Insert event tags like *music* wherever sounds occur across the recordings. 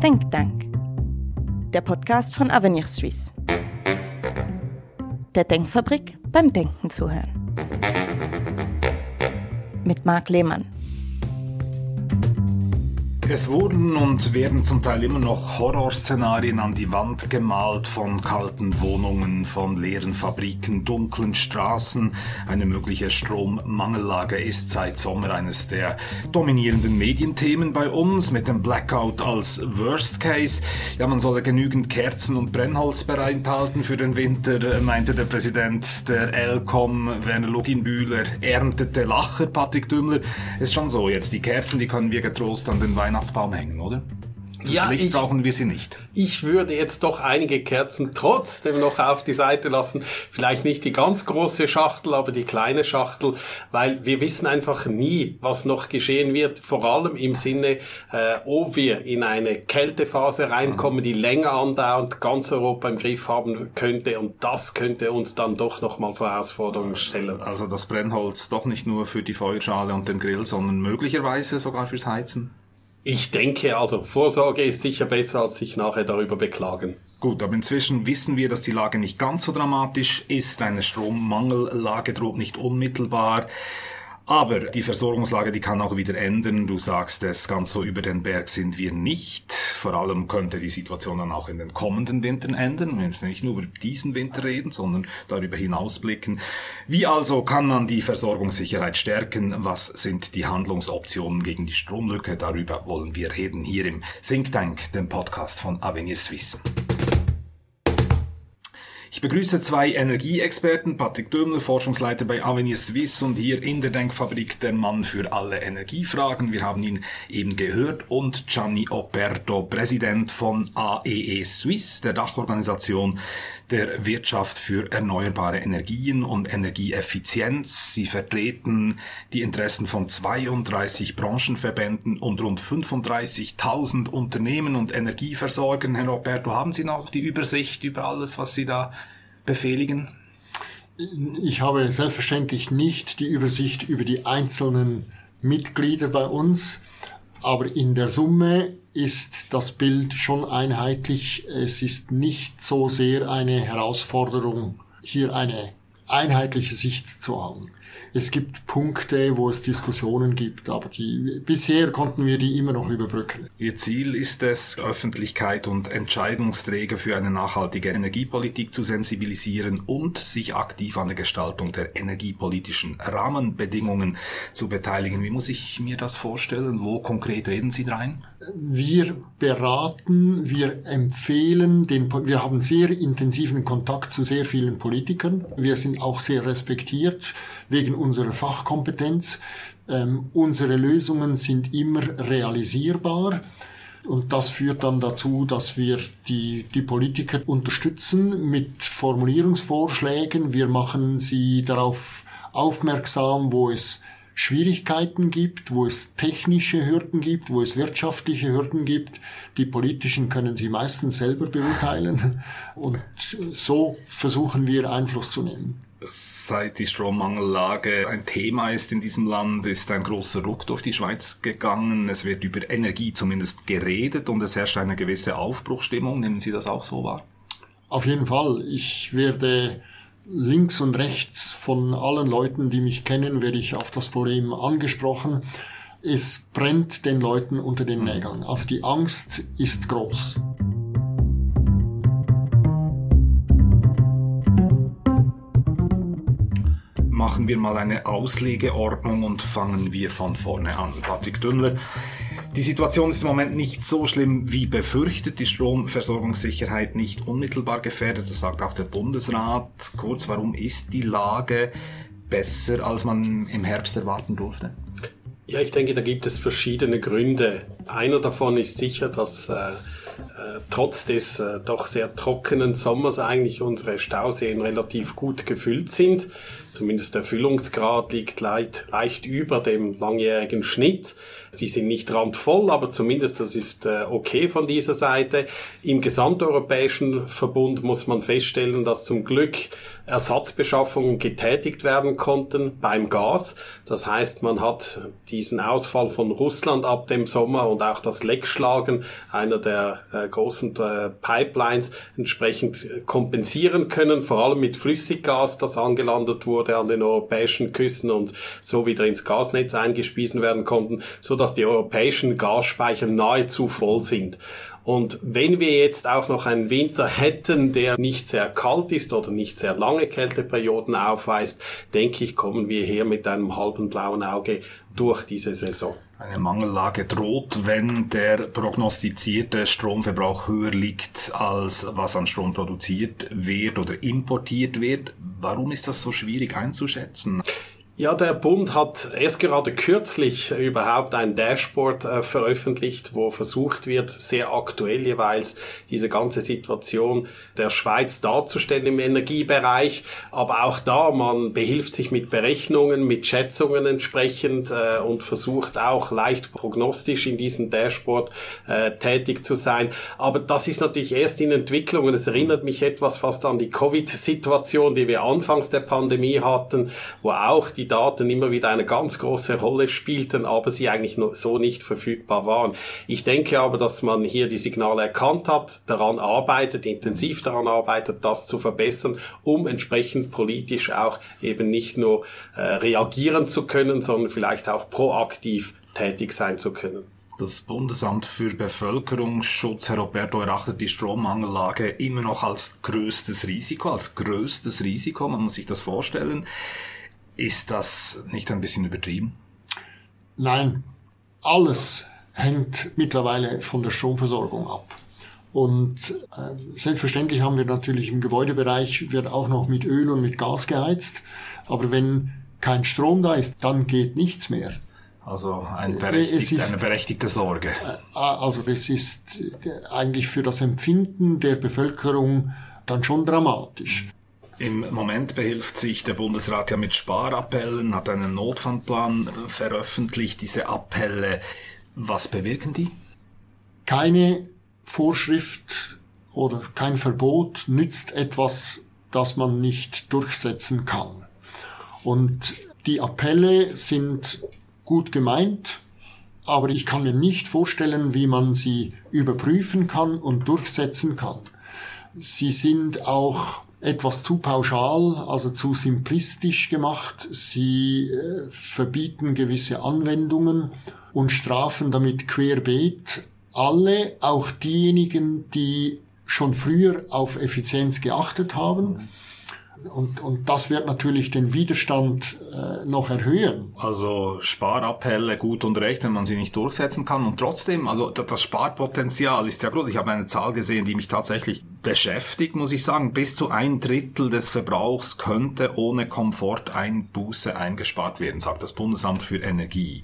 Think Tank, der Podcast von Avenir Suisse. Der Denkfabrik beim Denken zuhören. Mit Marc Lehmann. Es wurden und werden zum Teil immer noch Horrorszenarien an die Wand gemalt von kalten Wohnungen, von leeren Fabriken, dunklen Straßen. Eine mögliche Strommangellage ist seit Sommer eines der dominierenden Medienthemen bei uns mit dem Blackout als Worst Case. Ja, man solle genügend Kerzen und Brennholz bereithalten für den Winter, meinte der Präsident der Elcom, Werner Luginbühler, erntete Lacher, Patrick Dümmler. Ist schon so jetzt, die Kerzen, die können wir getrost an den Weihnachten Weihnachtsbaum hängen, oder? Fürs ja, Licht ich, brauchen wir sie nicht. Ich würde jetzt doch einige Kerzen trotzdem noch auf die Seite lassen. Vielleicht nicht die ganz große Schachtel, aber die kleine Schachtel, weil wir wissen einfach nie, was noch geschehen wird. Vor allem im Sinne, äh, ob wir in eine Kältephase reinkommen, die länger andauernd ganz Europa im Griff haben könnte. Und das könnte uns dann doch nochmal vor Herausforderungen stellen. Also das Brennholz doch nicht nur für die Feuerschale und den Grill, sondern möglicherweise sogar fürs Heizen. Ich denke, also Vorsorge ist sicher besser, als sich nachher darüber beklagen. Gut, aber inzwischen wissen wir, dass die Lage nicht ganz so dramatisch ist. Eine Strommangellage droht nicht unmittelbar. Aber die Versorgungslage, die kann auch wieder ändern. Du sagst es, ganz so über den Berg sind wir nicht. Vor allem könnte die Situation dann auch in den kommenden Wintern ändern. Wir müssen nicht nur über diesen Winter reden, sondern darüber hinausblicken. Wie also kann man die Versorgungssicherheit stärken? Was sind die Handlungsoptionen gegen die Stromlücke? Darüber wollen wir reden hier im Think Tank, dem Podcast von Avenir Suisse. Ich begrüße zwei Energieexperten, Patrick Dömler, Forschungsleiter bei Avenir Suisse und hier in der Denkfabrik der Mann für alle Energiefragen. Wir haben ihn eben gehört und Gianni Operto, Präsident von AEE Suisse, der Dachorganisation der Wirtschaft für erneuerbare Energien und Energieeffizienz. Sie vertreten die Interessen von 32 Branchenverbänden und rund 35.000 Unternehmen und Energieversorgern. Herr Roberto, haben Sie noch die Übersicht über alles, was Sie da befehligen? Ich habe selbstverständlich nicht die Übersicht über die einzelnen Mitglieder bei uns, aber in der Summe ist das Bild schon einheitlich. Es ist nicht so sehr eine Herausforderung, hier eine einheitliche Sicht zu haben. Es gibt Punkte, wo es Diskussionen gibt, aber die, bisher konnten wir die immer noch überbrücken. Ihr Ziel ist es, Öffentlichkeit und Entscheidungsträger für eine nachhaltige Energiepolitik zu sensibilisieren und sich aktiv an der Gestaltung der energiepolitischen Rahmenbedingungen zu beteiligen. Wie muss ich mir das vorstellen? Wo konkret reden Sie rein? Wir beraten, wir empfehlen, den, wir haben sehr intensiven Kontakt zu sehr vielen Politikern. Wir sind auch sehr respektiert wegen unserer Fachkompetenz. Ähm, unsere Lösungen sind immer realisierbar. Und das führt dann dazu, dass wir die, die Politiker unterstützen mit Formulierungsvorschlägen. Wir machen sie darauf aufmerksam, wo es Schwierigkeiten gibt, wo es technische Hürden gibt, wo es wirtschaftliche Hürden gibt. Die politischen können Sie meistens selber beurteilen. Und so versuchen wir Einfluss zu nehmen. Seit die Strommangellage ein Thema ist in diesem Land, ist ein großer Ruck durch die Schweiz gegangen. Es wird über Energie zumindest geredet und es herrscht eine gewisse Aufbruchstimmung. Nehmen Sie das auch so wahr? Auf jeden Fall. Ich werde links und rechts von allen Leuten, die mich kennen, werde ich auf das Problem angesprochen. Es brennt den Leuten unter den Nägeln. Also die Angst ist groß. Machen wir mal eine Auslegeordnung und fangen wir von vorne an. Patrick Dümmler, die Situation ist im Moment nicht so schlimm wie befürchtet. Die Stromversorgungssicherheit nicht unmittelbar gefährdet. Das sagt auch der Bundesrat. Kurz, warum ist die Lage besser, als man im Herbst erwarten durfte? Ja, ich denke, da gibt es verschiedene Gründe. Einer davon ist sicher, dass äh, äh, trotz des äh, doch sehr trockenen Sommers eigentlich unsere Stauseen relativ gut gefüllt sind. Zumindest der Füllungsgrad liegt leicht, leicht über dem langjährigen Schnitt. Die sind nicht randvoll, aber zumindest das ist äh, okay von dieser Seite. Im gesamteuropäischen Verbund muss man feststellen, dass zum Glück Ersatzbeschaffungen getätigt werden konnten beim Gas. Das heißt, man hat diesen Ausfall von Russland ab dem Sommer und auch das Leckschlagen einer der äh, großen äh, Pipelines entsprechend kompensieren können, vor allem mit Flüssiggas, das angelandet wurde an den europäischen Küsten und so wieder ins Gasnetz eingespiesen werden konnten, so dass die europäischen Gasspeicher nahezu voll sind. Und wenn wir jetzt auch noch einen Winter hätten, der nicht sehr kalt ist oder nicht sehr lange Kälteperioden aufweist, denke ich, kommen wir hier mit einem halben blauen Auge durch diese Saison. Eine Mangellage droht, wenn der prognostizierte Stromverbrauch höher liegt, als was an Strom produziert wird oder importiert wird. Warum ist das so schwierig einzuschätzen? Ja, der Bund hat erst gerade kürzlich überhaupt ein Dashboard äh, veröffentlicht, wo versucht wird, sehr aktuell jeweils diese ganze Situation der Schweiz darzustellen im Energiebereich. Aber auch da, man behilft sich mit Berechnungen, mit Schätzungen entsprechend äh, und versucht auch leicht prognostisch in diesem Dashboard äh, tätig zu sein. Aber das ist natürlich erst in Entwicklung und es erinnert mich etwas fast an die Covid-Situation, die wir anfangs der Pandemie hatten, wo auch die Daten immer wieder eine ganz große Rolle spielten, aber sie eigentlich so nicht verfügbar waren. Ich denke aber, dass man hier die Signale erkannt hat, daran arbeitet, intensiv daran arbeitet, das zu verbessern, um entsprechend politisch auch eben nicht nur äh, reagieren zu können, sondern vielleicht auch proaktiv tätig sein zu können. Das Bundesamt für Bevölkerungsschutz, Herr Roberto, erachtet die Strommangellage immer noch als größtes Risiko, als größtes Risiko. Man muss sich das vorstellen. Ist das nicht ein bisschen übertrieben? Nein, alles hängt mittlerweile von der Stromversorgung ab. Und äh, selbstverständlich haben wir natürlich im Gebäudebereich wird auch noch mit Öl und mit Gas geheizt. Aber wenn kein Strom da ist, dann geht nichts mehr. Also ein berechtigt, ist, eine berechtigte Sorge. Äh, also es ist äh, eigentlich für das Empfinden der Bevölkerung dann schon dramatisch. Im Moment behilft sich der Bundesrat ja mit Sparappellen, hat einen Notfallplan veröffentlicht. Diese Appelle, was bewirken die? Keine Vorschrift oder kein Verbot nützt etwas, das man nicht durchsetzen kann. Und die Appelle sind gut gemeint, aber ich kann mir nicht vorstellen, wie man sie überprüfen kann und durchsetzen kann. Sie sind auch etwas zu pauschal, also zu simplistisch gemacht. Sie äh, verbieten gewisse Anwendungen und strafen damit querbeet alle, auch diejenigen, die schon früher auf Effizienz geachtet haben und, und das wird natürlich den Widerstand äh, noch erhöhen. Also Sparappelle gut und recht, wenn man sie nicht durchsetzen kann. Und trotzdem, also das Sparpotenzial ist ja groß. Ich habe eine Zahl gesehen, die mich tatsächlich beschäftigt, muss ich sagen. Bis zu ein Drittel des Verbrauchs könnte ohne Komforteinbuße eingespart werden, sagt das Bundesamt für Energie.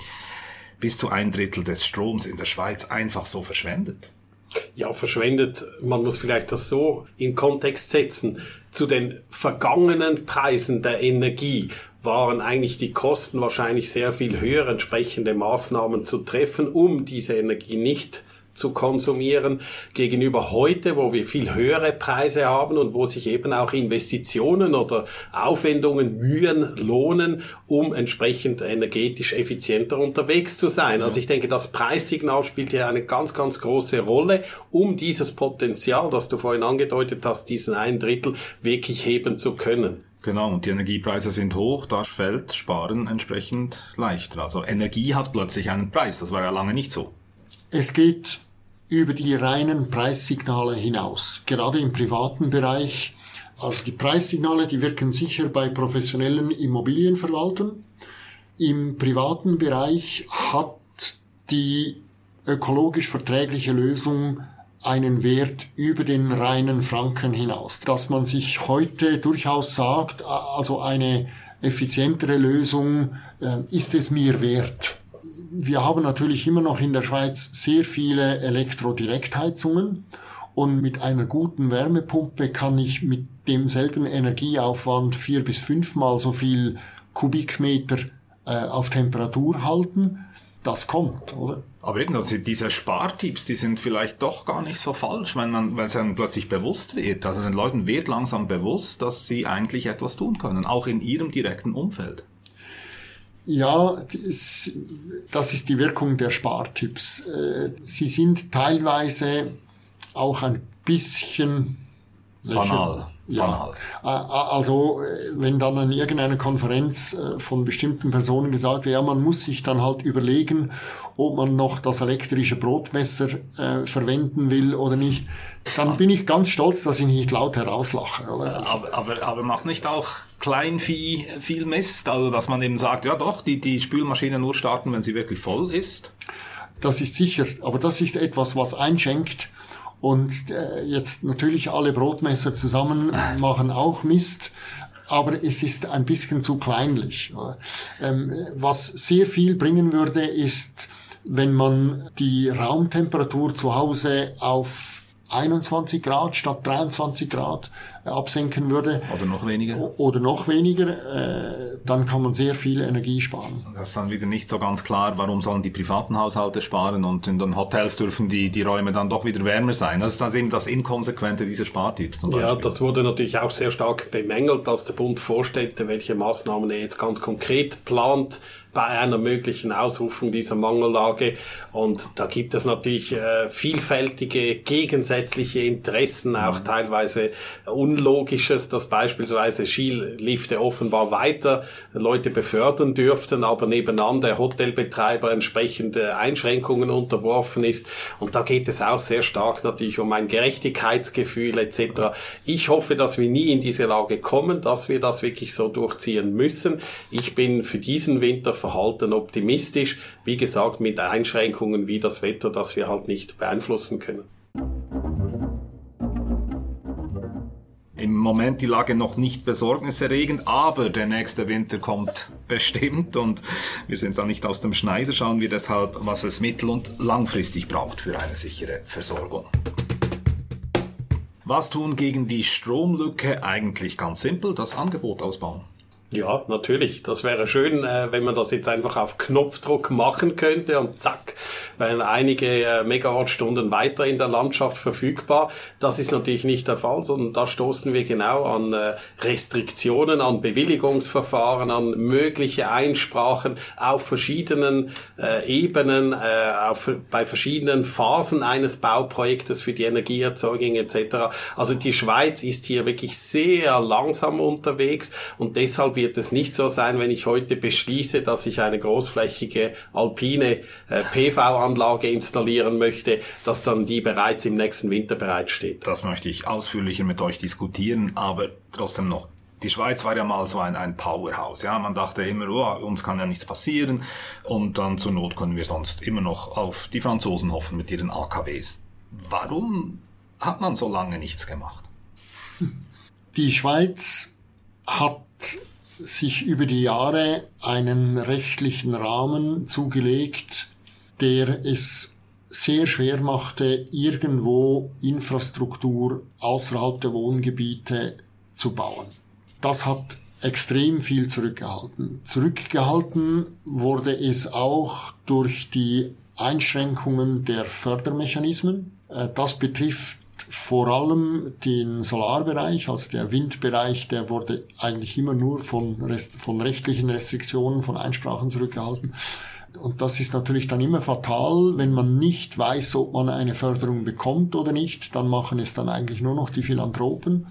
Bis zu ein Drittel des Stroms in der Schweiz einfach so verschwendet. Ja, verschwendet, man muss vielleicht das so in Kontext setzen. Zu den vergangenen Preisen der Energie waren eigentlich die Kosten wahrscheinlich sehr viel höher, entsprechende Maßnahmen zu treffen, um diese Energie nicht zu konsumieren gegenüber heute, wo wir viel höhere Preise haben und wo sich eben auch Investitionen oder Aufwendungen, Mühen lohnen, um entsprechend energetisch effizienter unterwegs zu sein. Also ich denke, das Preissignal spielt hier eine ganz, ganz große Rolle, um dieses Potenzial, das du vorhin angedeutet hast, diesen ein Drittel wirklich heben zu können. Genau, und die Energiepreise sind hoch, da fällt Sparen entsprechend leichter. Also Energie hat plötzlich einen Preis, das war ja lange nicht so. Es geht über die reinen Preissignale hinaus. Gerade im privaten Bereich, also die Preissignale, die wirken sicher bei professionellen Immobilienverwaltern. Im privaten Bereich hat die ökologisch verträgliche Lösung einen Wert über den reinen Franken hinaus. Dass man sich heute durchaus sagt, also eine effizientere Lösung äh, ist es mir wert wir haben natürlich immer noch in der Schweiz sehr viele Elektrodirektheizungen und mit einer guten Wärmepumpe kann ich mit demselben Energieaufwand vier bis fünfmal so viel Kubikmeter äh, auf Temperatur halten. Das kommt, oder? Aber eben, also diese Spartipps, die sind vielleicht doch gar nicht so falsch, wenn man, wenn es dann plötzlich bewusst wird. Also den Leuten wird langsam bewusst, dass sie eigentlich etwas tun können, auch in ihrem direkten Umfeld. Ja, das ist die Wirkung der Spartipps. Äh, sie sind teilweise auch ein bisschen banal. Ja, also wenn dann an irgendeiner Konferenz äh, von bestimmten Personen gesagt wird, ja, man muss sich dann halt überlegen, ob man noch das elektrische Brotmesser äh, verwenden will oder nicht, dann bin ich ganz stolz, dass ich nicht laut herauslache. Oder? Also, aber, aber, aber macht nicht auch Kleinvieh viel Mist? Also dass man eben sagt, ja doch, die, die Spülmaschine nur starten, wenn sie wirklich voll ist? Das ist sicher, aber das ist etwas, was einschenkt und äh, jetzt natürlich alle Brotmesser zusammen machen auch Mist, aber es ist ein bisschen zu kleinlich. Ähm, was sehr viel bringen würde, ist, wenn man die Raumtemperatur zu Hause auf 21 Grad statt 23 Grad absenken würde. Oder noch weniger. Oder noch weniger, äh, dann kann man sehr viel Energie sparen. Das ist dann wieder nicht so ganz klar, warum sollen die privaten Haushalte sparen und in den Hotels dürfen die, die Räume dann doch wieder wärmer sein. Das ist dann eben das Inkonsequente dieser Spartipps. Ja, das wurde natürlich auch sehr stark bemängelt, dass der Bund vorstellte, welche Maßnahmen er jetzt ganz konkret plant, bei einer möglichen Ausrufung dieser Mangellage. Und da gibt es natürlich äh, vielfältige gegensätzliche Interessen, auch mhm. teilweise Unlogisches, dass beispielsweise Skilifte offenbar weiter Leute befördern dürften, aber nebenan der Hotelbetreiber entsprechende Einschränkungen unterworfen ist. Und da geht es auch sehr stark natürlich um ein Gerechtigkeitsgefühl etc. Ich hoffe, dass wir nie in diese Lage kommen, dass wir das wirklich so durchziehen müssen. Ich bin für diesen Winter verhalten optimistisch. Wie gesagt, mit Einschränkungen wie das Wetter, das wir halt nicht beeinflussen können. Im Moment die Lage noch nicht besorgniserregend, aber der nächste Winter kommt bestimmt und wir sind da nicht aus dem Schneider, schauen wir deshalb, was es mittel- und langfristig braucht für eine sichere Versorgung. Was tun gegen die Stromlücke? Eigentlich ganz simpel, das Angebot ausbauen. Ja, natürlich. Das wäre schön, äh, wenn man das jetzt einfach auf Knopfdruck machen könnte und zack, wären einige äh, Megawattstunden weiter in der Landschaft verfügbar. Das ist natürlich nicht der Fall, sondern da stoßen wir genau an äh, Restriktionen, an Bewilligungsverfahren, an mögliche Einsprachen auf verschiedenen Ebenen, auf, bei verschiedenen Phasen eines Bauprojektes für die Energieerzeugung etc. Also die Schweiz ist hier wirklich sehr langsam unterwegs und deshalb wird es nicht so sein, wenn ich heute beschließe, dass ich eine großflächige alpine äh, PV-Anlage installieren möchte, dass dann die bereits im nächsten Winter bereitsteht. Das möchte ich ausführlicher mit euch diskutieren, aber trotzdem noch die Schweiz war ja mal so ein, ein Powerhouse. Ja, man dachte immer, oh, uns kann ja nichts passieren und dann zur Not können wir sonst immer noch auf die Franzosen hoffen mit ihren AKWs. Warum hat man so lange nichts gemacht? Die Schweiz hat sich über die Jahre einen rechtlichen Rahmen zugelegt, der es sehr schwer machte, irgendwo Infrastruktur außerhalb der Wohngebiete zu bauen. Das hat extrem viel zurückgehalten. Zurückgehalten wurde es auch durch die Einschränkungen der Fördermechanismen. Äh, das betrifft vor allem den Solarbereich, also der Windbereich, der wurde eigentlich immer nur von, Rest, von rechtlichen Restriktionen, von Einsprachen zurückgehalten. Und das ist natürlich dann immer fatal, wenn man nicht weiß, ob man eine Förderung bekommt oder nicht, dann machen es dann eigentlich nur noch die Philanthropen.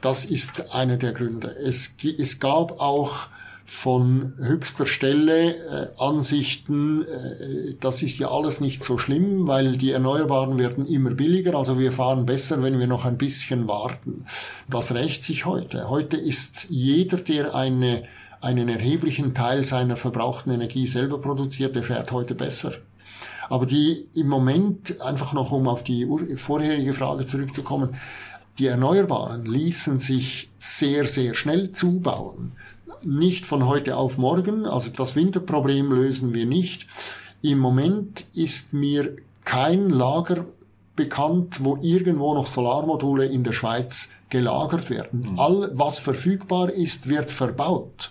Das ist einer der Gründe. Es, es gab auch von höchster Stelle äh, Ansichten, äh, das ist ja alles nicht so schlimm, weil die Erneuerbaren werden immer billiger, also wir fahren besser, wenn wir noch ein bisschen warten. Das rächt sich heute. Heute ist jeder, der eine, einen erheblichen Teil seiner verbrauchten Energie selber produziert, der fährt heute besser. Aber die im Moment, einfach noch um auf die vorherige Frage zurückzukommen, die Erneuerbaren ließen sich sehr, sehr schnell zubauen nicht von heute auf morgen. Also das Winterproblem lösen wir nicht. Im Moment ist mir kein Lager bekannt, wo irgendwo noch Solarmodule in der Schweiz gelagert werden. Mhm. All, was verfügbar ist, wird verbaut.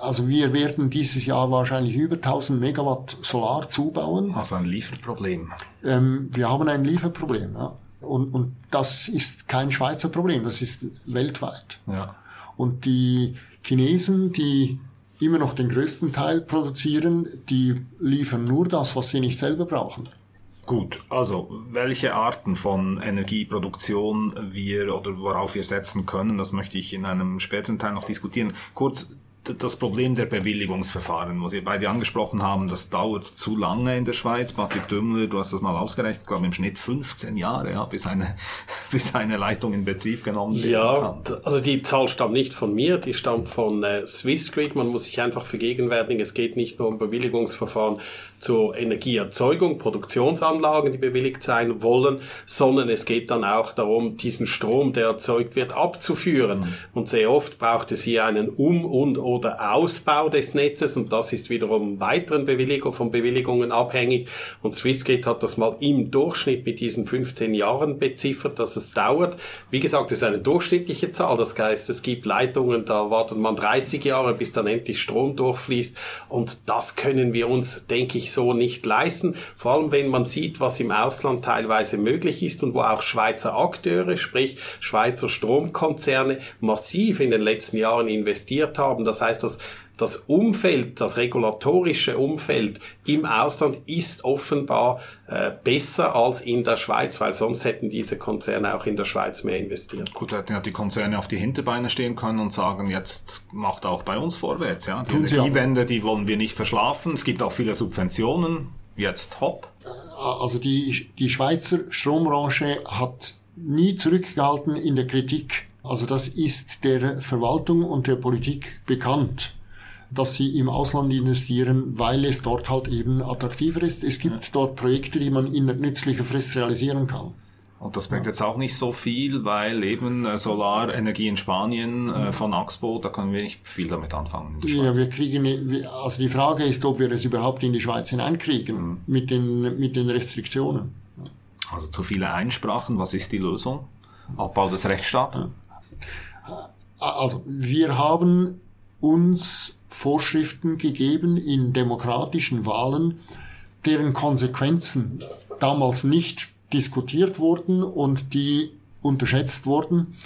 Also wir werden dieses Jahr wahrscheinlich über 1000 Megawatt Solar zubauen. Also ein Lieferproblem. Ähm, wir haben ein Lieferproblem, ja. Und, und das ist kein Schweizer Problem, das ist weltweit. Ja. Und die Chinesen, die immer noch den größten Teil produzieren, die liefern nur das, was sie nicht selber brauchen. Gut, also welche Arten von Energieproduktion wir oder worauf wir setzen können, das möchte ich in einem späteren Teil noch diskutieren. Kurz das Problem der Bewilligungsverfahren, was Sie beide angesprochen haben, das dauert zu lange in der Schweiz. Patrick Dümmler, du hast das mal ausgerechnet, glaube im Schnitt 15 Jahre, ja, bis eine, *laughs* bis eine Leitung in Betrieb genommen wird. Ja, also die Zahl stammt nicht von mir, die stammt von äh, Swissgrid. Man muss sich einfach vergegenwärtigen, es geht nicht nur um Bewilligungsverfahren zur Energieerzeugung, Produktionsanlagen, die bewilligt sein wollen, sondern es geht dann auch darum, diesen Strom, der erzeugt wird, abzuführen. Mhm. Und sehr oft braucht es hier einen Um- und oder Ausbau des Netzes und das ist wiederum weiteren Bewilligung, von Bewilligungen abhängig. Und Swissgrid hat das mal im Durchschnitt mit diesen 15 Jahren beziffert, dass es dauert. Wie gesagt, das ist eine durchschnittliche Zahl. Das heißt, es gibt Leitungen, da wartet man 30 Jahre, bis dann endlich Strom durchfließt. Und das können wir uns, denke ich, so nicht leisten. Vor allem, wenn man sieht, was im Ausland teilweise möglich ist und wo auch Schweizer Akteure, sprich Schweizer Stromkonzerne, massiv in den letzten Jahren investiert haben. Das heißt, dass das Umfeld, das regulatorische Umfeld im Ausland ist offenbar äh, besser als in der Schweiz, weil sonst hätten diese Konzerne auch in der Schweiz mehr investiert. Gut, hätten ja die Konzerne auf die Hinterbeine stehen können und sagen, jetzt macht auch bei uns vorwärts. Ja? Die Energiewende, die wollen wir nicht verschlafen. Es gibt auch viele Subventionen. Jetzt hopp. Also die, die Schweizer Strombranche hat nie zurückgehalten in der Kritik also das ist der Verwaltung und der Politik bekannt, dass sie im Ausland investieren, weil es dort halt eben attraktiver ist. Es gibt ja. dort Projekte, die man in nützlicher Frist realisieren kann. Und das bringt jetzt auch nicht so viel, weil eben äh, Solarenergie in Spanien äh, von Axpo, da können wir nicht viel damit anfangen. Ja, wir kriegen, also die Frage ist, ob wir es überhaupt in die Schweiz hineinkriegen mhm. mit den, mit den Restriktionen. Also zu viele Einsprachen, was ist die Lösung? Abbau des Rechtsstaates? Ja. Also wir haben uns Vorschriften gegeben in demokratischen Wahlen, deren Konsequenzen damals nicht diskutiert wurden und die unterschätzt wurden.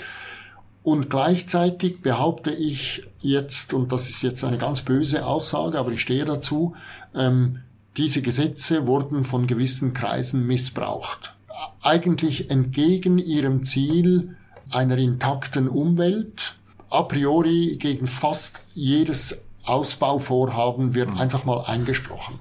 Und gleichzeitig behaupte ich jetzt, und das ist jetzt eine ganz böse Aussage, aber ich stehe dazu, ähm, diese Gesetze wurden von gewissen Kreisen missbraucht. Eigentlich entgegen ihrem Ziel, einer intakten Umwelt. A priori gegen fast jedes Ausbauvorhaben wird mhm. einfach mal eingesprochen.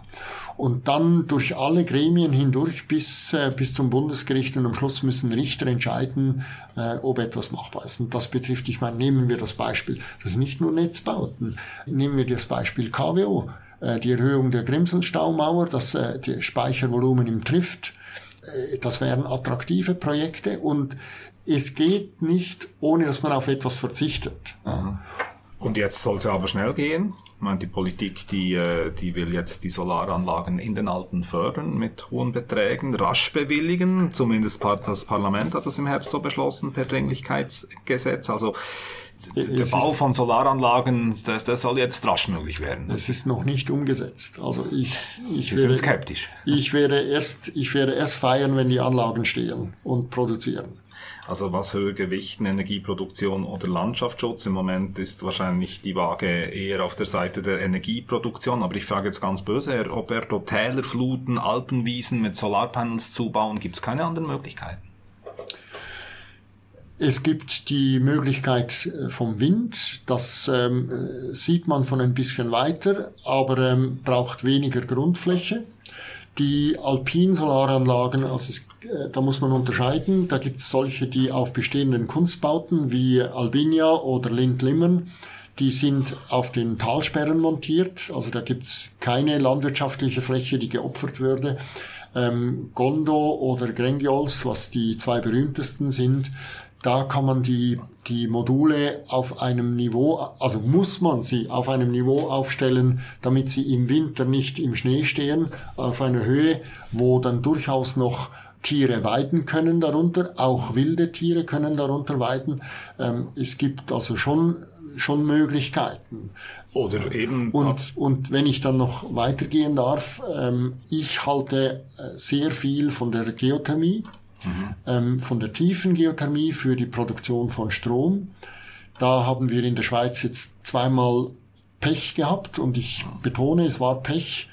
Und dann durch alle Gremien hindurch bis, äh, bis zum Bundesgericht und am Schluss müssen Richter entscheiden, äh, ob etwas machbar ist. Und das betrifft, ich meine, nehmen wir das Beispiel, das ist nicht nur Netzbauten, nehmen wir das Beispiel KWO, äh, die Erhöhung der Grimselstaumauer, das äh, die Speichervolumen im Trift, äh, das wären attraktive Projekte und es geht nicht, ohne dass man auf etwas verzichtet. Mhm. Und jetzt soll es aber schnell gehen. Ich meine, die Politik, die, äh, die will jetzt die Solaranlagen in den Alpen fördern mit hohen Beträgen, rasch bewilligen. Zumindest das Parlament hat das im Herbst so beschlossen per Dringlichkeitsgesetz. Also der Bau von Solaranlagen, das, das soll jetzt rasch möglich werden. Es ist noch nicht umgesetzt. Also ich, ich wäre skeptisch. Ich werde erst, ich werde erst feiern, wenn die Anlagen stehen und produzieren. Also was höher gewichten, Energieproduktion oder Landschaftsschutz? Im Moment ist wahrscheinlich die Waage eher auf der Seite der Energieproduktion. Aber ich frage jetzt ganz böse, Herr Roberto, Täler fluten, Alpenwiesen mit Solarpanels zubauen, gibt es keine anderen Möglichkeiten? Es gibt die Möglichkeit äh, vom Wind, das ähm, äh, sieht man von ein bisschen weiter, aber ähm, braucht weniger Grundfläche. Die Alpinsolaranlagen, also es, äh, da muss man unterscheiden. Da gibt es solche, die auf bestehenden Kunstbauten wie Albinia oder Lindlimmern, die sind auf den Talsperren montiert. Also da gibt es keine landwirtschaftliche Fläche, die geopfert würde. Ähm, Gondo oder Grengiols, was die zwei berühmtesten sind, da kann man die, die Module auf einem Niveau, also muss man sie auf einem Niveau aufstellen, damit sie im Winter nicht im Schnee stehen, auf einer Höhe, wo dann durchaus noch Tiere weiden können darunter, auch wilde Tiere können darunter weiden. Ähm, es gibt also schon schon Möglichkeiten. Oder eben. Und, und wenn ich dann noch weitergehen darf, ähm, ich halte äh, sehr viel von der Geothermie, mhm. ähm, von der tiefen Geothermie für die Produktion von Strom. Da haben wir in der Schweiz jetzt zweimal Pech gehabt und ich betone, es war Pech.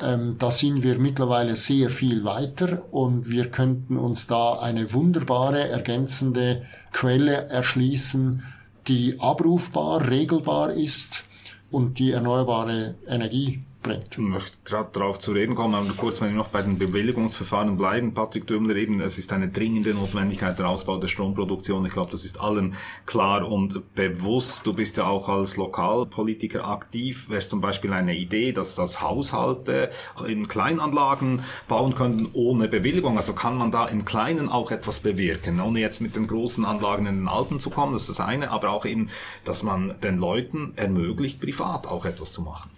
Ähm, da sind wir mittlerweile sehr viel weiter und wir könnten uns da eine wunderbare ergänzende Quelle erschließen, die abrufbar, regelbar ist und die erneuerbare Energie bringt. Ich möchte gerade darauf zu reden kommen, aber kurz, wenn wir noch bei den Bewilligungsverfahren bleiben, Patrick Dömler eben, es ist eine dringende Notwendigkeit der Ausbau der Stromproduktion. Ich glaube, das ist allen klar und bewusst. Du bist ja auch als Lokalpolitiker aktiv. Wäre es zum Beispiel eine Idee, dass das Haushalte in Kleinanlagen bauen könnten ohne Bewilligung? Also kann man da im Kleinen auch etwas bewirken, ohne jetzt mit den großen Anlagen in den Alpen zu kommen, das ist das eine, aber auch eben, dass man den Leuten ermöglicht, privat auch etwas zu machen.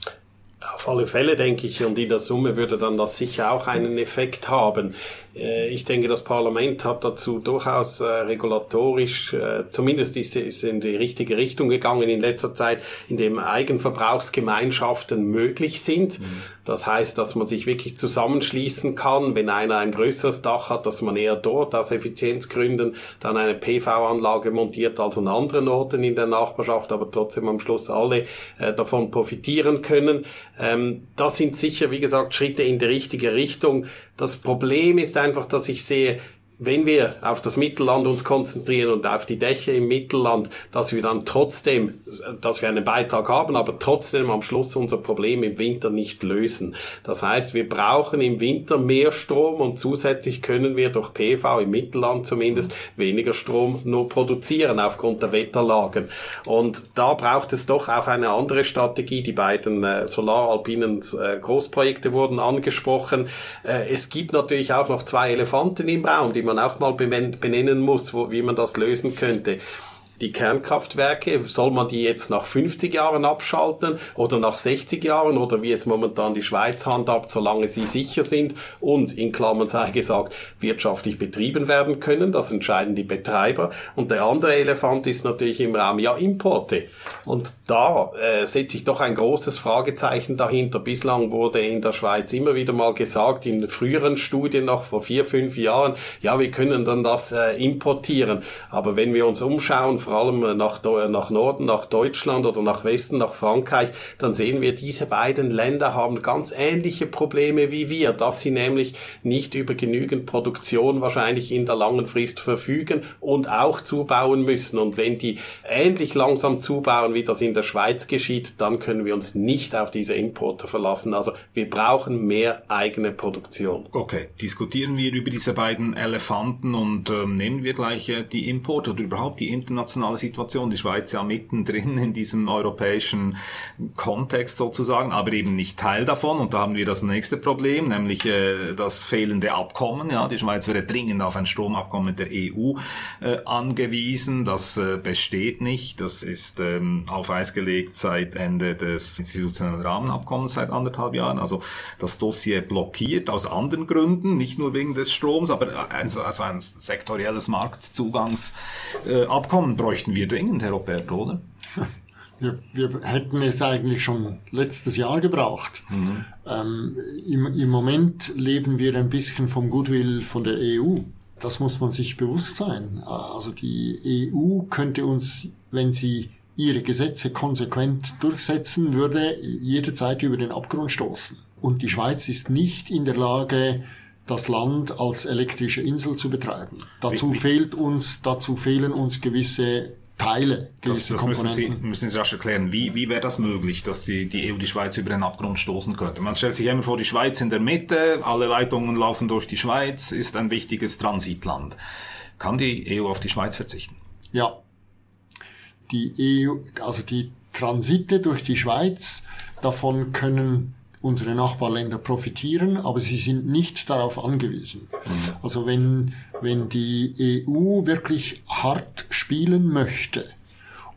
Auf alle Fälle denke ich, und in der Summe würde dann das sicher auch einen Effekt haben. Äh, ich denke, das Parlament hat dazu durchaus äh, regulatorisch, äh, zumindest ist es in die richtige Richtung gegangen in letzter Zeit, indem Eigenverbrauchsgemeinschaften möglich sind. Mhm. Das heißt, dass man sich wirklich zusammenschließen kann, wenn einer ein größeres Dach hat, dass man eher dort aus Effizienzgründen dann eine PV-Anlage montiert als an anderen Orten in der Nachbarschaft, aber trotzdem am Schluss alle davon profitieren können. Ähm, das sind sicher, wie gesagt, Schritte in die richtige Richtung. Das Problem ist einfach, dass ich sehe, wenn wir auf das Mittelland uns konzentrieren und auf die Dächer im Mittelland, dass wir dann trotzdem, dass wir einen Beitrag haben, aber trotzdem am Schluss unser Problem im Winter nicht lösen. Das heißt, wir brauchen im Winter mehr Strom und zusätzlich können wir durch PV im Mittelland zumindest weniger Strom nur produzieren aufgrund der Wetterlagen. Und da braucht es doch auch eine andere Strategie. Die beiden äh, solaralpinen äh, Großprojekte wurden angesprochen. Äh, es gibt natürlich auch noch zwei Elefanten im Raum, die man auch mal benennen muss, wo, wie man das lösen könnte die Kernkraftwerke, soll man die jetzt nach 50 Jahren abschalten oder nach 60 Jahren oder wie es momentan die Schweiz handhabt, solange sie sicher sind und in Klammern sei gesagt wirtschaftlich betrieben werden können. Das entscheiden die Betreiber. Und der andere Elefant ist natürlich im Raum, ja, Importe. Und da äh, setze ich doch ein großes Fragezeichen dahinter. Bislang wurde in der Schweiz immer wieder mal gesagt, in früheren Studien noch vor vier, fünf Jahren, ja, wir können dann das äh, importieren. Aber wenn wir uns umschauen, allem äh, nach, nach Norden, nach Deutschland oder nach Westen, nach Frankreich, dann sehen wir, diese beiden Länder haben ganz ähnliche Probleme wie wir, dass sie nämlich nicht über genügend Produktion wahrscheinlich in der langen Frist verfügen und auch zubauen müssen. Und wenn die ähnlich langsam zubauen, wie das in der Schweiz geschieht, dann können wir uns nicht auf diese Importe verlassen. Also wir brauchen mehr eigene Produktion. Okay, diskutieren wir über diese beiden Elefanten und ähm, nehmen wir gleich äh, die Importe oder überhaupt die internationale internationale Situation. Die Schweiz ja mittendrin in diesem europäischen Kontext sozusagen, aber eben nicht Teil davon. Und da haben wir das nächste Problem, nämlich äh, das fehlende Abkommen. Ja, die Schweiz wäre dringend auf ein Stromabkommen mit der EU äh, angewiesen. Das äh, besteht nicht. Das ist ähm, auf Eis gelegt seit Ende des institutionellen Rahmenabkommens seit anderthalb Jahren. Also das Dossier blockiert aus anderen Gründen, nicht nur wegen des Stroms, aber also, also ein sektorielles Marktzugangsabkommen bräuchten wir dringend, Herr Roberto, oder? *laughs* Wir, wir hätten es eigentlich schon letztes Jahr gebraucht. Mhm. Ähm, im, Im Moment leben wir ein bisschen vom Goodwill von der EU. Das muss man sich bewusst sein. Also die EU könnte uns, wenn sie ihre Gesetze konsequent durchsetzen würde, jederzeit über den Abgrund stoßen. Und die Schweiz ist nicht in der Lage, das Land als elektrische Insel zu betreiben. Dazu wie, wie, fehlt uns, dazu fehlen uns gewisse Teile, gewisse das, das Komponenten. Müssen Sie, müssen Sie rasch erklären. Wie, wie wäre das möglich, dass die, die EU die Schweiz über den Abgrund stoßen könnte? Man stellt sich immer vor, die Schweiz in der Mitte, alle Leitungen laufen durch die Schweiz, ist ein wichtiges Transitland. Kann die EU auf die Schweiz verzichten? Ja. Die EU, also die Transite durch die Schweiz, davon können unsere Nachbarländer profitieren, aber sie sind nicht darauf angewiesen. Mhm. Also wenn, wenn die EU wirklich hart spielen möchte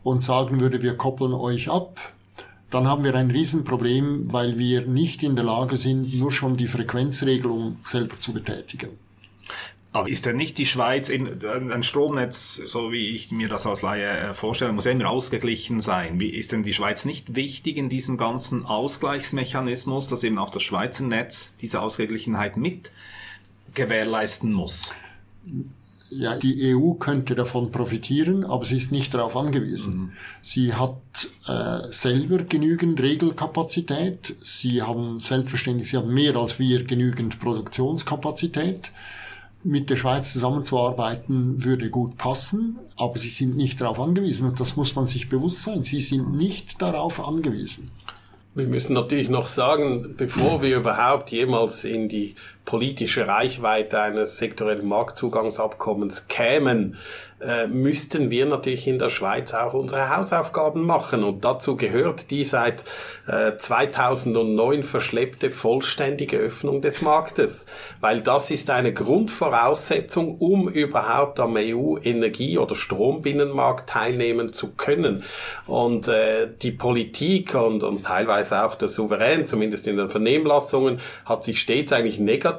und sagen würde, wir koppeln euch ab, dann haben wir ein Riesenproblem, weil wir nicht in der Lage sind, nur schon die Frequenzregelung selber zu betätigen. Aber ist denn nicht die Schweiz, in, ein Stromnetz, so wie ich mir das als Laie äh, vorstelle, muss immer ausgeglichen sein. Wie ist denn die Schweiz nicht wichtig in diesem ganzen Ausgleichsmechanismus, dass eben auch das Schweizer Netz diese Ausgeglichenheit mit gewährleisten muss? ja, die EU könnte davon profitieren, aber sie ist nicht darauf angewiesen. Mhm. Sie hat äh, selber genügend Regelkapazität. Sie haben selbstverständlich, sie haben mehr als wir genügend Produktionskapazität. Mit der Schweiz zusammenzuarbeiten würde gut passen, aber sie sind nicht darauf angewiesen und das muss man sich bewusst sein. Sie sind nicht darauf angewiesen. Wir müssen natürlich noch sagen, bevor wir überhaupt jemals in die politische Reichweite eines sektorellen Marktzugangsabkommens kämen, äh, müssten wir natürlich in der Schweiz auch unsere Hausaufgaben machen. Und dazu gehört die seit äh, 2009 verschleppte vollständige Öffnung des Marktes. Weil das ist eine Grundvoraussetzung, um überhaupt am EU-Energie- oder Strombinnenmarkt teilnehmen zu können. Und äh, die Politik und, und teilweise auch der Souverän, zumindest in den Vernehmlassungen, hat sich stets eigentlich negativ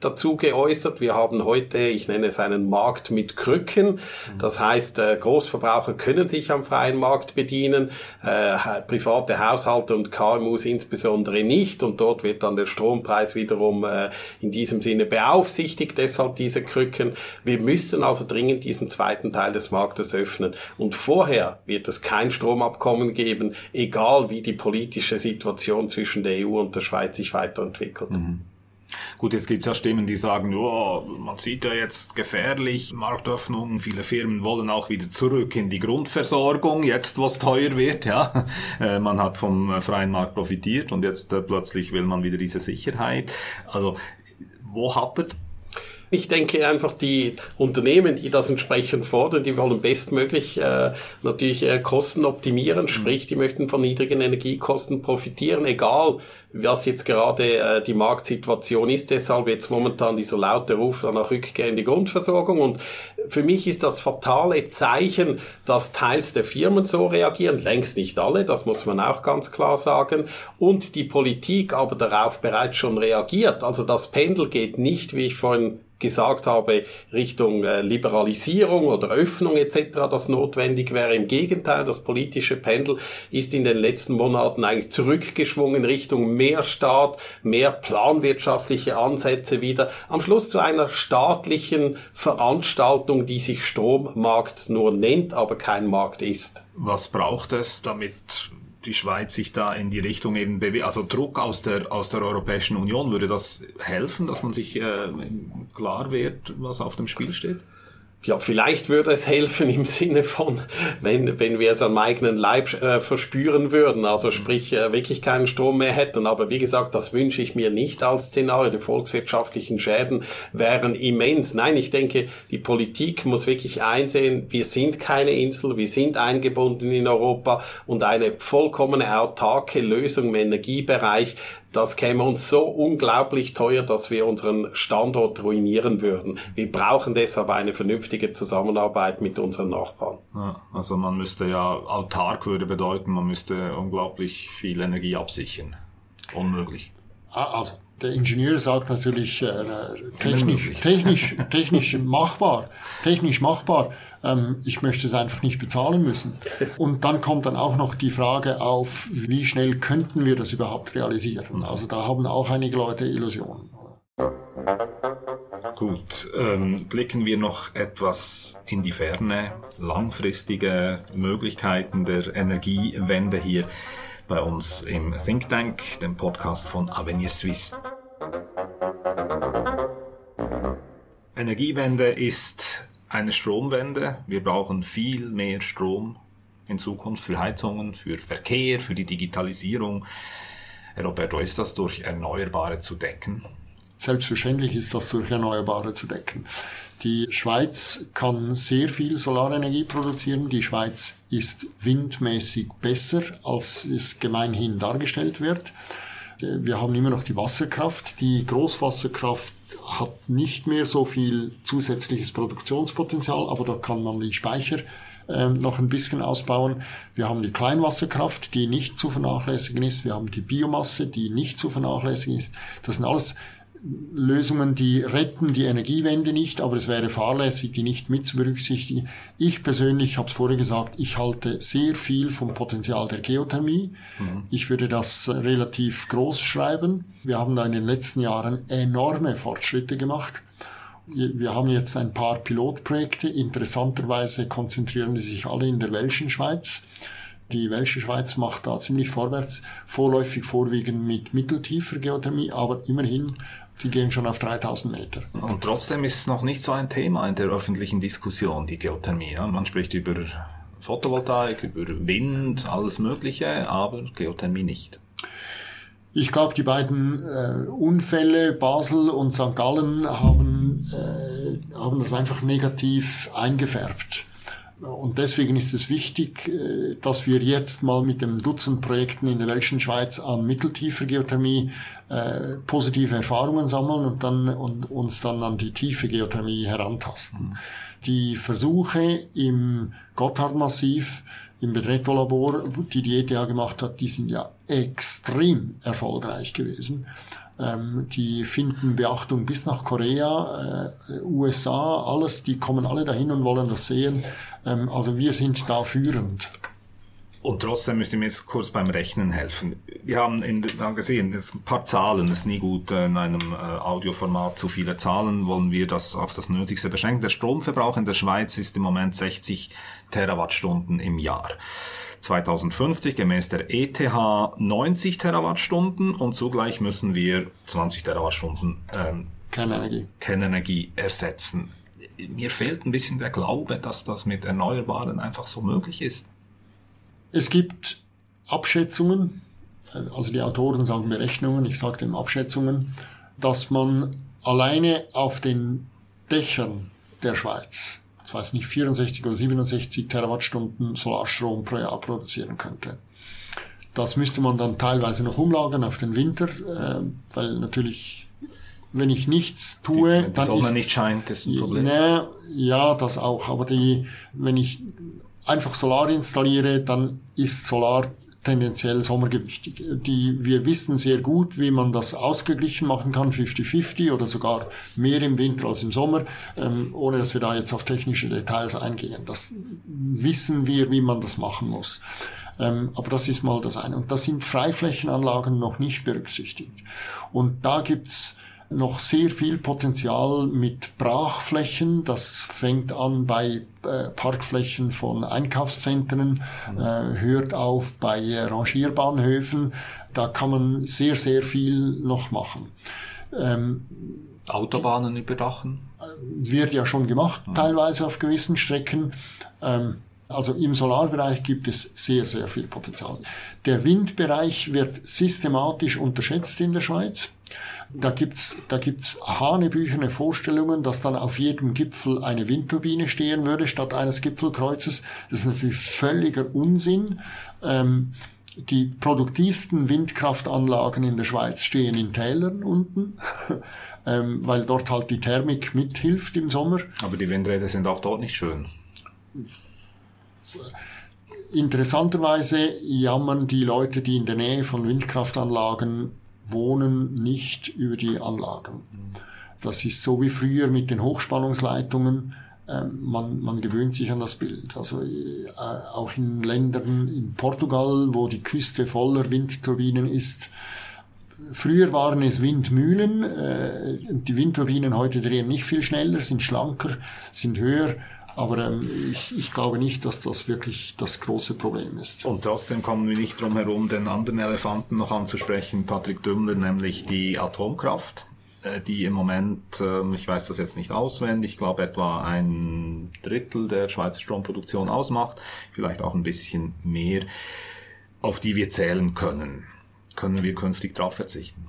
dazu geäußert. Wir haben heute, ich nenne es einen Markt mit Krücken. Das heißt, äh, Großverbraucher können sich am freien Markt bedienen, äh, private Haushalte und KMUs insbesondere nicht. Und dort wird dann der Strompreis wiederum äh, in diesem Sinne beaufsichtigt, deshalb diese Krücken. Wir müssten also dringend diesen zweiten Teil des Marktes öffnen. Und vorher wird es kein Stromabkommen geben, egal wie die politische Situation zwischen der EU und der Schweiz sich weiterentwickelt. Mhm. Gut, jetzt gibt es ja Stimmen, die sagen, oh, man sieht ja jetzt gefährlich Marktöffnungen, viele Firmen wollen auch wieder zurück in die Grundversorgung, jetzt wo es teuer wird, ja. *laughs* Äh, man hat vom freien Markt profitiert und jetzt äh, plötzlich will man wieder diese Sicherheit. Also wo hapert ich denke einfach, die Unternehmen, die das entsprechend fordern, die wollen bestmöglich äh, natürlich äh, Kosten optimieren, mhm. sprich, die möchten von niedrigen Energiekosten profitieren, egal was jetzt gerade äh, die Marktsituation ist. Deshalb jetzt momentan dieser laute Ruf nach Rückkehr in die Grundversorgung. Und für mich ist das fatale Zeichen, dass teils der Firmen so reagieren, längst nicht alle, das muss man auch ganz klar sagen, und die Politik aber darauf bereits schon reagiert. Also das Pendel geht nicht, wie ich vorhin gesagt habe, Richtung äh, Liberalisierung oder Öffnung etc., das notwendig wäre. Im Gegenteil, das politische Pendel ist in den letzten Monaten eigentlich zurückgeschwungen Richtung mehr Staat, mehr planwirtschaftliche Ansätze wieder. Am Schluss zu einer staatlichen Veranstaltung, die sich Strommarkt nur nennt, aber kein Markt ist. Was braucht es, damit die Schweiz sich da in die Richtung eben bewegt, also Druck aus der, aus der Europäischen Union, würde das helfen, dass man sich äh, klar wird, was auf dem Spiel steht? Ja, vielleicht würde es helfen im Sinne von, wenn, wenn wir es am eigenen Leib äh, verspüren würden, also sprich äh, wirklich keinen Strom mehr hätten. Aber wie gesagt, das wünsche ich mir nicht als Szenario. Die volkswirtschaftlichen Schäden wären immens. Nein, ich denke, die Politik muss wirklich einsehen, wir sind keine Insel, wir sind eingebunden in Europa und eine vollkommene autarke Lösung im Energiebereich das käme uns so unglaublich teuer, dass wir unseren Standort ruinieren würden. Wir brauchen deshalb eine vernünftige Zusammenarbeit mit unseren Nachbarn. Ja, also man müsste ja, autark würde bedeuten, man müsste unglaublich viel Energie absichern. Unmöglich. Ah, also der Ingenieur sagt natürlich äh, technisch, technisch, *laughs* technisch machbar, technisch machbar. Ähm, ich möchte es einfach nicht bezahlen müssen. Und dann kommt dann auch noch die Frage auf, wie schnell könnten wir das überhaupt realisieren? Also da haben auch einige Leute Illusionen. Gut, ähm, blicken wir noch etwas in die Ferne. Langfristige Möglichkeiten der Energiewende hier bei uns im Think Tank, dem Podcast von Avenir Suisse. Energiewende ist eine Stromwende. Wir brauchen viel mehr Strom in Zukunft für Heizungen, für Verkehr, für die Digitalisierung. Herr Roberto, ist das durch Erneuerbare zu decken? Selbstverständlich ist das durch Erneuerbare zu decken. Die Schweiz kann sehr viel Solarenergie produzieren. Die Schweiz ist windmäßig besser, als es gemeinhin dargestellt wird. Wir haben immer noch die Wasserkraft. Die Großwasserkraft hat nicht mehr so viel zusätzliches Produktionspotenzial, aber da kann man die Speicher ähm, noch ein bisschen ausbauen. Wir haben die Kleinwasserkraft, die nicht zu vernachlässigen ist. Wir haben die Biomasse, die nicht zu vernachlässigen ist. Das sind alles Lösungen, die retten die Energiewende nicht, aber es wäre fahrlässig, die nicht mit zu berücksichtigen. Ich persönlich habe es vorher gesagt, ich halte sehr viel vom Potenzial der Geothermie. Mhm. Ich würde das relativ groß schreiben. Wir haben da in den letzten Jahren enorme Fortschritte gemacht. Wir haben jetzt ein paar Pilotprojekte. Interessanterweise konzentrieren die sich alle in der Welschen Schweiz. Die Welsche Schweiz macht da ziemlich vorwärts, vorläufig vorwiegend mit mitteltiefer Geothermie, aber immerhin die gehen schon auf 3000 Meter. Und trotzdem ist es noch nicht so ein Thema in der öffentlichen Diskussion, die Geothermie. Man spricht über Photovoltaik, über Wind, alles Mögliche, aber Geothermie nicht. Ich glaube, die beiden äh, Unfälle Basel und St. Gallen haben, äh, haben das einfach negativ eingefärbt. Und deswegen ist es wichtig, äh, dass wir jetzt mal mit dem Dutzend Projekten in der Welschen Schweiz an mitteltiefer Geothermie äh, positive Erfahrungen sammeln und dann und uns dann an die tiefe Geothermie herantasten. Die Versuche im Gotthardmassiv im Bedretto-Labor, die die ETH gemacht hat, die sind ja extrem erfolgreich gewesen. Ähm, die finden Beachtung bis nach Korea, äh, USA, alles, die kommen alle dahin und wollen das sehen. Ähm, also wir sind da führend. Und trotzdem müsst ihr mir jetzt kurz beim Rechnen helfen. Wir haben in, wir gesehen, ein paar Zahlen, ist nie gut in einem äh, Audioformat zu viele Zahlen, wollen wir das auf das Nötigste beschränken. Der Stromverbrauch in der Schweiz ist im Moment 60 Terawattstunden im Jahr. 2050 gemäß der ETH 90 Terawattstunden und zugleich müssen wir 20 Terawattstunden ähm, Kernenergie. Kernenergie ersetzen. Mir fehlt ein bisschen der Glaube, dass das mit Erneuerbaren einfach so möglich ist. Es gibt Abschätzungen, also die Autoren sagen Berechnungen, ich sage dem Abschätzungen, dass man alleine auf den Dächern der Schweiz ich weiß nicht, 64 oder 67 Terawattstunden Solarstrom pro Jahr produzieren könnte. Das müsste man dann teilweise noch umlagern auf den Winter, äh, weil natürlich, wenn ich nichts tue, die, die Sonne ist, nicht scheint, ist ein Problem. Ne, ja, das auch. Aber die, wenn ich einfach Solar installiere, dann ist Solar tendenziell sommergewichtig. Die, wir wissen sehr gut, wie man das ausgeglichen machen kann, 50-50 oder sogar mehr im Winter als im Sommer, ähm, ohne dass wir da jetzt auf technische Details eingehen. Das wissen wir, wie man das machen muss. Ähm, aber das ist mal das eine. Und da sind Freiflächenanlagen noch nicht berücksichtigt. Und da gibt's noch sehr viel Potenzial mit Brachflächen. Das fängt an bei äh, Parkflächen von Einkaufszentren, äh, hört auf bei äh, Rangierbahnhöfen. Da kann man sehr, sehr viel noch machen. Ähm, Autobahnen überdachen? Wird ja schon gemacht, mhm. teilweise auf gewissen Strecken. Ähm, also im Solarbereich gibt es sehr, sehr viel Potenzial. Der Windbereich wird systematisch unterschätzt in der Schweiz. Da gibt's da gibt's hanebüchene Vorstellungen, dass dann auf jedem Gipfel eine Windturbine stehen würde statt eines Gipfelkreuzes. Das ist natürlich völliger Unsinn. Ähm, die produktivsten Windkraftanlagen in der Schweiz stehen in Tälern unten, *laughs* ähm, weil dort halt die Thermik mithilft im Sommer. Aber die Windräder sind auch dort nicht schön. Interessanterweise jammern die Leute, die in der Nähe von Windkraftanlagen wohnen nicht über die Anlagen. Das ist so wie früher mit den Hochspannungsleitungen. Ähm, man, man gewöhnt sich an das Bild. Also äh, auch in Ländern, in Portugal, wo die Küste voller Windturbinen ist, Früher waren es Windmühlen. Äh, die Windturbinen heute drehen nicht viel schneller, sind schlanker, sind höher. Aber ähm, ich, ich glaube nicht, dass das wirklich das große Problem ist. Und trotzdem kommen wir nicht drum herum, den anderen Elefanten noch anzusprechen, Patrick Dümmler, nämlich die Atomkraft äh, die im Moment, ähm, ich weiß das jetzt nicht auswendig, ich glaube etwa ein Drittel der Schweizer Stromproduktion ausmacht, vielleicht auch ein bisschen mehr, auf die wir zählen können. Können wir künftig darauf verzichten?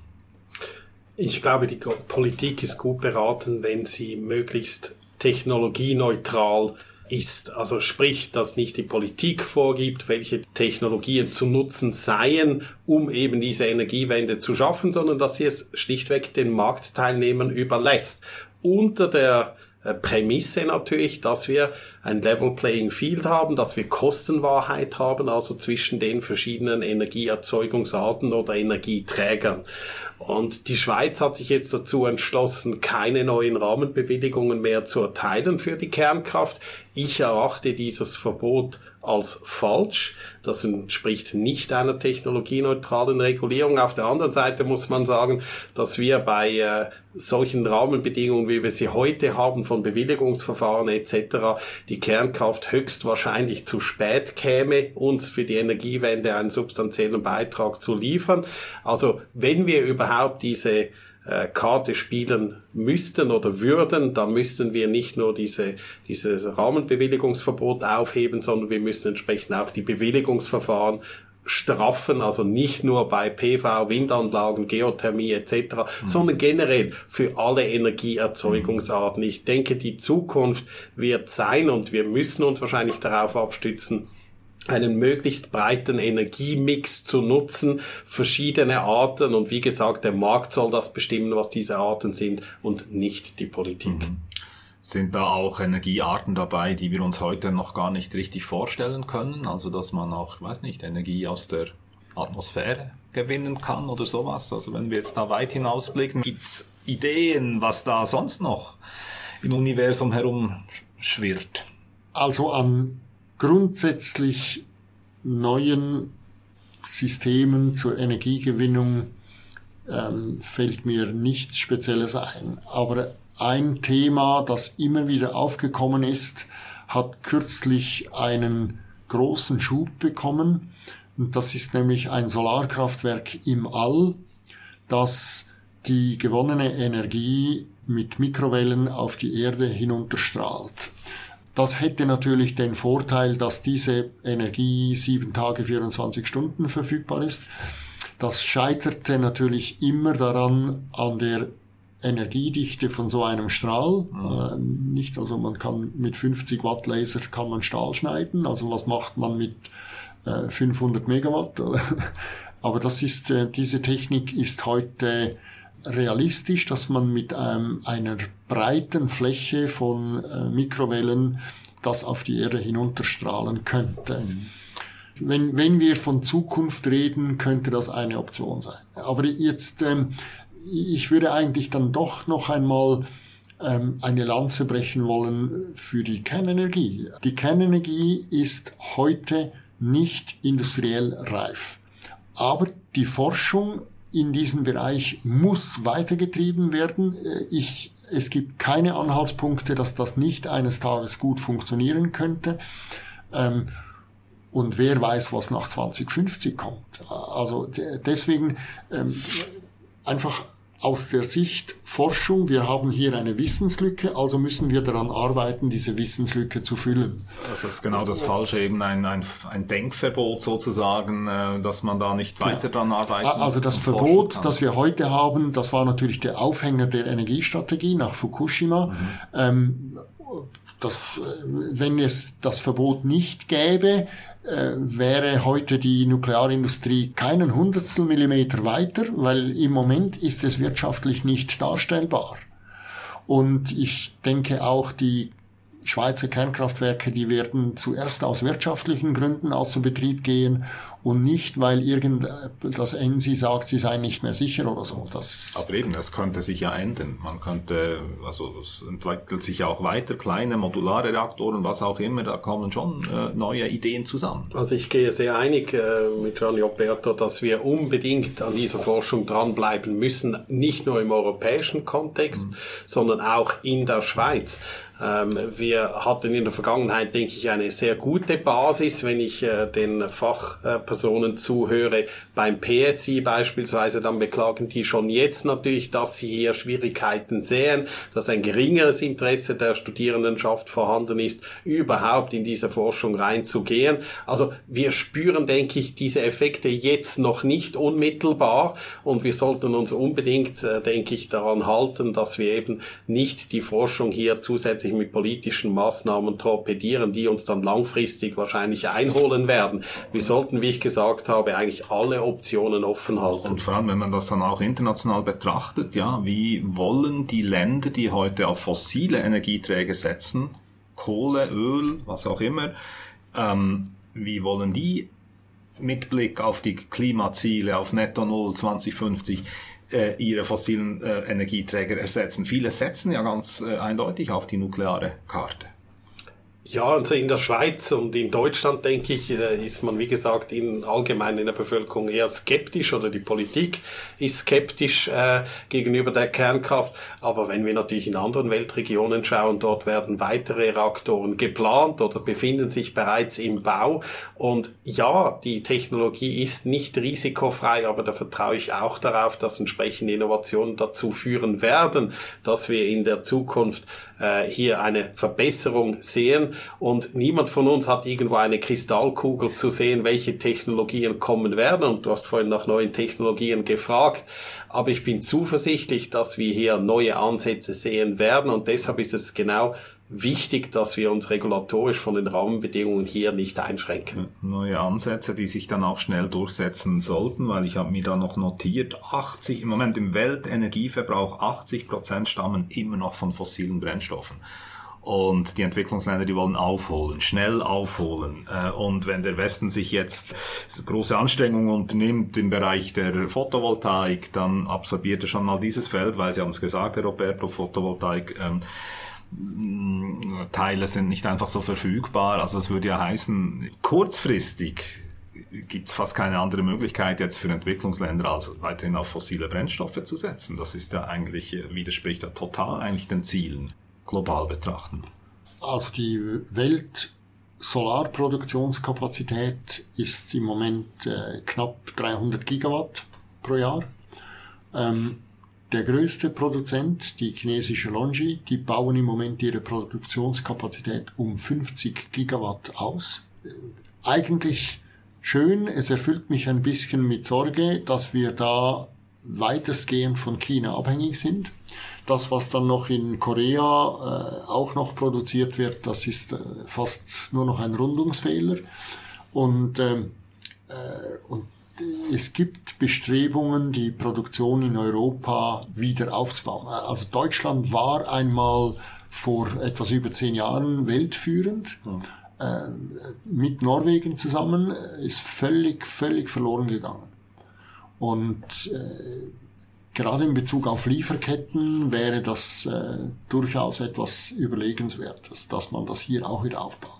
Ich glaube, die Politik ist gut beraten, wenn sie möglichst technologieneutral ist. Also sprich, dass nicht die Politik vorgibt, welche Technologien zu nutzen seien, um eben diese Energiewende zu schaffen, sondern dass sie es schlichtweg den Marktteilnehmern überlässt. Unter der Prämisse natürlich, dass wir ein Level Playing Field haben, dass wir Kostenwahrheit haben, also zwischen den verschiedenen Energieerzeugungsarten oder Energieträgern. Und die Schweiz hat sich jetzt dazu entschlossen, keine neuen Rahmenbewilligungen mehr zu erteilen für die Kernkraft. Ich erachte dieses Verbot als falsch. Das entspricht nicht einer technologieneutralen Regulierung. Auf der anderen Seite muss man sagen, dass wir bei äh, solchen Rahmenbedingungen, wie wir sie heute haben, von Bewilligungsverfahren etc., die Kernkraft höchstwahrscheinlich zu spät käme, uns für die Energiewende einen substanziellen Beitrag zu liefern. Also wenn wir überhaupt diese äh, Karte spielen müssten oder würden, dann müssten wir nicht nur diese, dieses Rahmenbewilligungsverbot aufheben, sondern wir müssen entsprechend auch die Bewilligungsverfahren straffen, also nicht nur bei PV, Windanlagen, Geothermie etc., mhm. sondern generell für alle Energieerzeugungsarten. Ich denke, die Zukunft wird sein und wir müssen uns wahrscheinlich darauf abstützen, einen möglichst breiten Energiemix zu nutzen, verschiedene Arten und wie gesagt, der Markt soll das bestimmen, was diese Arten sind und nicht die Politik. Mhm. Sind da auch Energiearten dabei, die wir uns heute noch gar nicht richtig vorstellen können? Also dass man auch, weiß nicht, Energie aus der Atmosphäre gewinnen kann oder sowas? Also wenn wir jetzt da weit hinausblicken, gibt's Ideen, was da sonst noch im Universum herumschwirrt? Also an grundsätzlich neuen Systemen zur Energiegewinnung ähm, fällt mir nichts Spezielles ein. Aber ein Thema, das immer wieder aufgekommen ist, hat kürzlich einen großen Schub bekommen. Und das ist nämlich ein Solarkraftwerk im All, das die gewonnene Energie mit Mikrowellen auf die Erde hinunterstrahlt. Das hätte natürlich den Vorteil, dass diese Energie sieben Tage, 24 Stunden verfügbar ist. Das scheiterte natürlich immer daran an der Energiedichte von so einem Strahl. Mhm. Äh, nicht, also man kann mit 50 Watt Laser kann man Stahl schneiden. Also was macht man mit äh, 500 Megawatt? *laughs* Aber das ist, äh, diese Technik ist heute realistisch, dass man mit ähm, einer breiten Fläche von äh, Mikrowellen das auf die Erde hinunterstrahlen könnte. Mhm. Wenn, wenn wir von Zukunft reden, könnte das eine Option sein. Aber jetzt, ähm, ich würde eigentlich dann doch noch einmal ähm, eine Lanze brechen wollen für die Kernenergie. Die Kernenergie ist heute nicht industriell reif. Aber die Forschung in diesem Bereich muss weitergetrieben werden. Äh, ich, es gibt keine Anhaltspunkte, dass das nicht eines Tages gut funktionieren könnte. Ähm, und wer weiß, was nach 2050 kommt. Also deswegen ähm, einfach aus der Sicht Forschung, wir haben hier eine Wissenslücke, also müssen wir daran arbeiten, diese Wissenslücke zu füllen. Das ist genau das Falsche, eben ein, ein, ein Denkverbot sozusagen, äh, dass man da nicht weiter daran arbeitet. Also das Verbot, das wir heute haben, das war natürlich der Aufhänger der Energiestrategie nach Fukushima. Mhm. Ähm, das, äh, wenn es das Verbot nicht gäbe, äh, wäre heute die Nuklearindustrie keinen Hundertstel Millimeter weiter, weil im Moment ist es wirtschaftlich nicht darstellbar. Und ich denke auch, die Schweizer Kernkraftwerke, die werden zuerst aus wirtschaftlichen Gründen außer Betrieb gehen und nicht, weil irgend das ENSI sagt, sie seien nicht mehr sicher oder so. Das Aber eben, das könnte sich ja ändern. Man könnte, also es entwickelt sich ja auch weiter, kleine modulare Reaktoren, was auch immer, da kommen schon äh, neue Ideen zusammen. Also ich gehe sehr einig äh, mit Gianni Oberto, dass wir unbedingt an dieser Forschung dranbleiben müssen, nicht nur im europäischen Kontext, mhm. sondern auch in der Schweiz. Ähm, wir hatten in der Vergangenheit, denke ich, eine sehr gute Basis, wenn ich äh, den Fachpersonen zuhöre. Beim PSI beispielsweise, dann beklagen die schon jetzt natürlich, dass sie hier Schwierigkeiten sehen, dass ein geringeres Interesse der Studierendenschaft vorhanden ist, überhaupt in diese Forschung reinzugehen. Also wir spüren, denke ich, diese Effekte jetzt noch nicht unmittelbar und wir sollten uns unbedingt, äh, denke ich, daran halten, dass wir eben nicht die Forschung hier zusätzlich wirklich mit politischen Maßnahmen torpedieren, die uns dann langfristig wahrscheinlich einholen werden. Wir sollten, wie ich gesagt habe, eigentlich alle Optionen offen halten. Und vor allem, wenn man das dann auch international betrachtet, ja, wie wollen die Länder, die heute auf fossile Energieträger setzen, Kohle, Öl, was auch immer, ähm, wie wollen die mit Blick auf die Klimaziele, auf Netto Null 2050, äh, ihre fossilen äh, Energieträger ersetzen. Viele setzen ja ganz äh, eindeutig auf die nukleare Karte. Ja, also in der Schweiz und in Deutschland, denke ich, äh, ist man, wie gesagt, in, allgemein in der Bevölkerung eher skeptisch oder die Politik ist skeptisch äh, gegenüber der Kernkraft. Aber wenn wir natürlich in anderen Weltregionen schauen, dort werden weitere Reaktoren geplant oder befinden sich bereits im Bau. Und ja, die Technologie ist nicht risikofrei, aber da vertraue ich auch darauf, dass entsprechende Innovationen dazu führen werden, dass wir in der Zukunft äh, hier eine Verbesserung sehen. Und niemand von uns hat irgendwo eine Kristallkugel zu sehen, welche Technologien kommen werden. Und du hast vorhin nach neuen Technologien gefragt. Aber ich bin zuversichtlich, dass wir hier neue Ansätze sehen werden. Und deshalb ist es genau wichtig, dass wir uns regulatorisch von den Rahmenbedingungen hier nicht einschränken. Neue Ansätze, die sich dann auch schnell durchsetzen sollten, weil ich habe mir da noch notiert, 80, im Moment im Weltenergieverbrauch 80 Prozent stammen immer noch von fossilen Brennstoffen. Und die Entwicklungsländer, die wollen aufholen, schnell aufholen. Äh, und wenn der Westen sich jetzt große Anstrengungen unternimmt im Bereich der Photovoltaik, dann absorbiert er schon mal dieses Feld, weil Sie haben es gesagt, Herr Roberto, Photovoltaik ähm, Teile sind nicht einfach so verfügbar. Also es würde ja heißen, kurzfristig gibt es fast keine andere Möglichkeit jetzt für Entwicklungsländer, als weiterhin auf fossile Brennstoffe zu setzen. Das ist ja eigentlich, widerspricht ja total eigentlich den Zielen, global betrachten. Also die Weltsolarproduktionskapazität ist im Moment äh, knapp 300 Gigawatt pro Jahr. Ähm, der größte Produzent, die chinesische Longi, die bauen im Moment ihre Produktionskapazität um 50 Gigawatt aus. Eigentlich schön, es erfüllt mich ein bisschen mit Sorge, dass wir da weitestgehend von China abhängig sind. Das, was dann noch in Korea äh, auch noch produziert wird, das ist äh, fast nur noch ein Rundungsfehler. Und, ähm, äh, und es gibt Bestrebungen, die Produktion in Europa wieder aufzubauen. Also Deutschland war einmal vor etwas über zehn Jahren weltführend. Mhm. Äh, mit Norwegen zusammen ist völlig, völlig verloren gegangen. Und äh, gerade in Bezug auf Lieferketten wäre das äh, durchaus etwas Überlegenswertes, dass man das hier auch wieder aufbaut.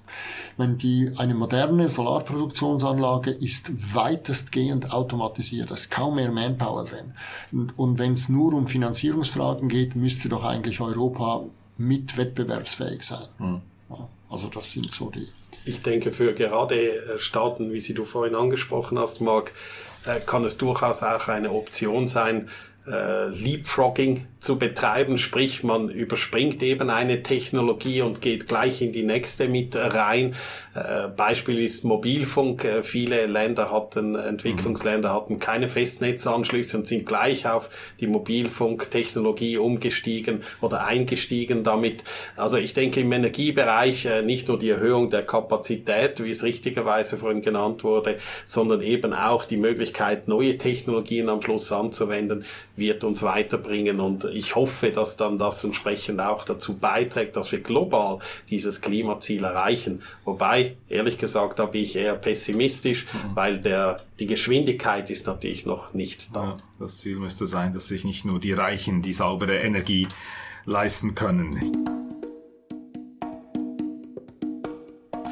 Wenn die, eine moderne Solarproduktionsanlage ist weitestgehend automatisiert, da ist kaum mehr Manpower drin. Und, und wenn es nur um Finanzierungsfragen geht, müsste doch eigentlich Europa mit wettbewerbsfähig sein. Mhm. Ja, also das sind so die. Ich denke, für gerade äh, Staaten, wie sie du vorhin angesprochen hast, Marc, kann es durchaus auch eine Option sein, äh, Leapfrogging zu betreiben, sprich man überspringt eben eine Technologie und geht gleich in die nächste mit rein. Äh, Beispiel ist Mobilfunk. Äh, viele Länder hatten, Entwicklungsländer hatten keine Festnetzanschlüsse und sind gleich auf die Mobilfunktechnologie umgestiegen oder eingestiegen damit. Also ich denke im Energiebereich äh, nicht nur die Erhöhung der Kapazität, wie es richtigerweise vorhin genannt wurde, sondern eben auch die Möglichkeit, neue Technologien am Schluss anzuwenden, wird uns weiterbringen und ich hoffe, dass dann das entsprechend auch dazu beiträgt, dass wir global dieses Klimaziel erreichen. Wobei, ehrlich gesagt, da bin ich eher pessimistisch, mhm. weil der, die Geschwindigkeit ist natürlich noch nicht da. Ja, das Ziel müsste sein, dass sich nicht nur die Reichen die saubere Energie leisten können.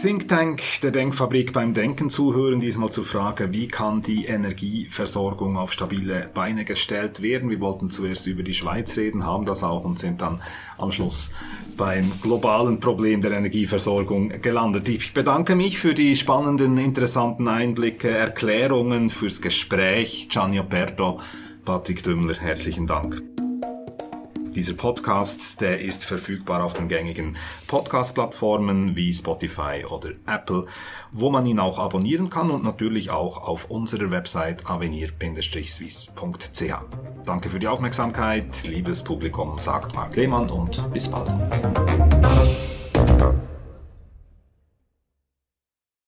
Think Tank der Denkfabrik beim Denken zuhören, diesmal zur Frage, wie kann die Energieversorgung auf stabile Beine gestellt werden. Wir wollten zuerst über die Schweiz reden, haben das auch und sind dann am Schluss beim globalen Problem der Energieversorgung gelandet. Ich bedanke mich für die spannenden, interessanten Einblicke, Erklärungen, fürs Gespräch. Gianni Aperto, Patrick Dümmler, herzlichen Dank. Dieser Podcast, der ist verfügbar auf den gängigen Podcast-Plattformen wie Spotify oder Apple, wo man ihn auch abonnieren kann und natürlich auch auf unserer Website avenir-swiss.ch. Danke für die Aufmerksamkeit, liebes Publikum, sagt Marc Lehmann und bis bald.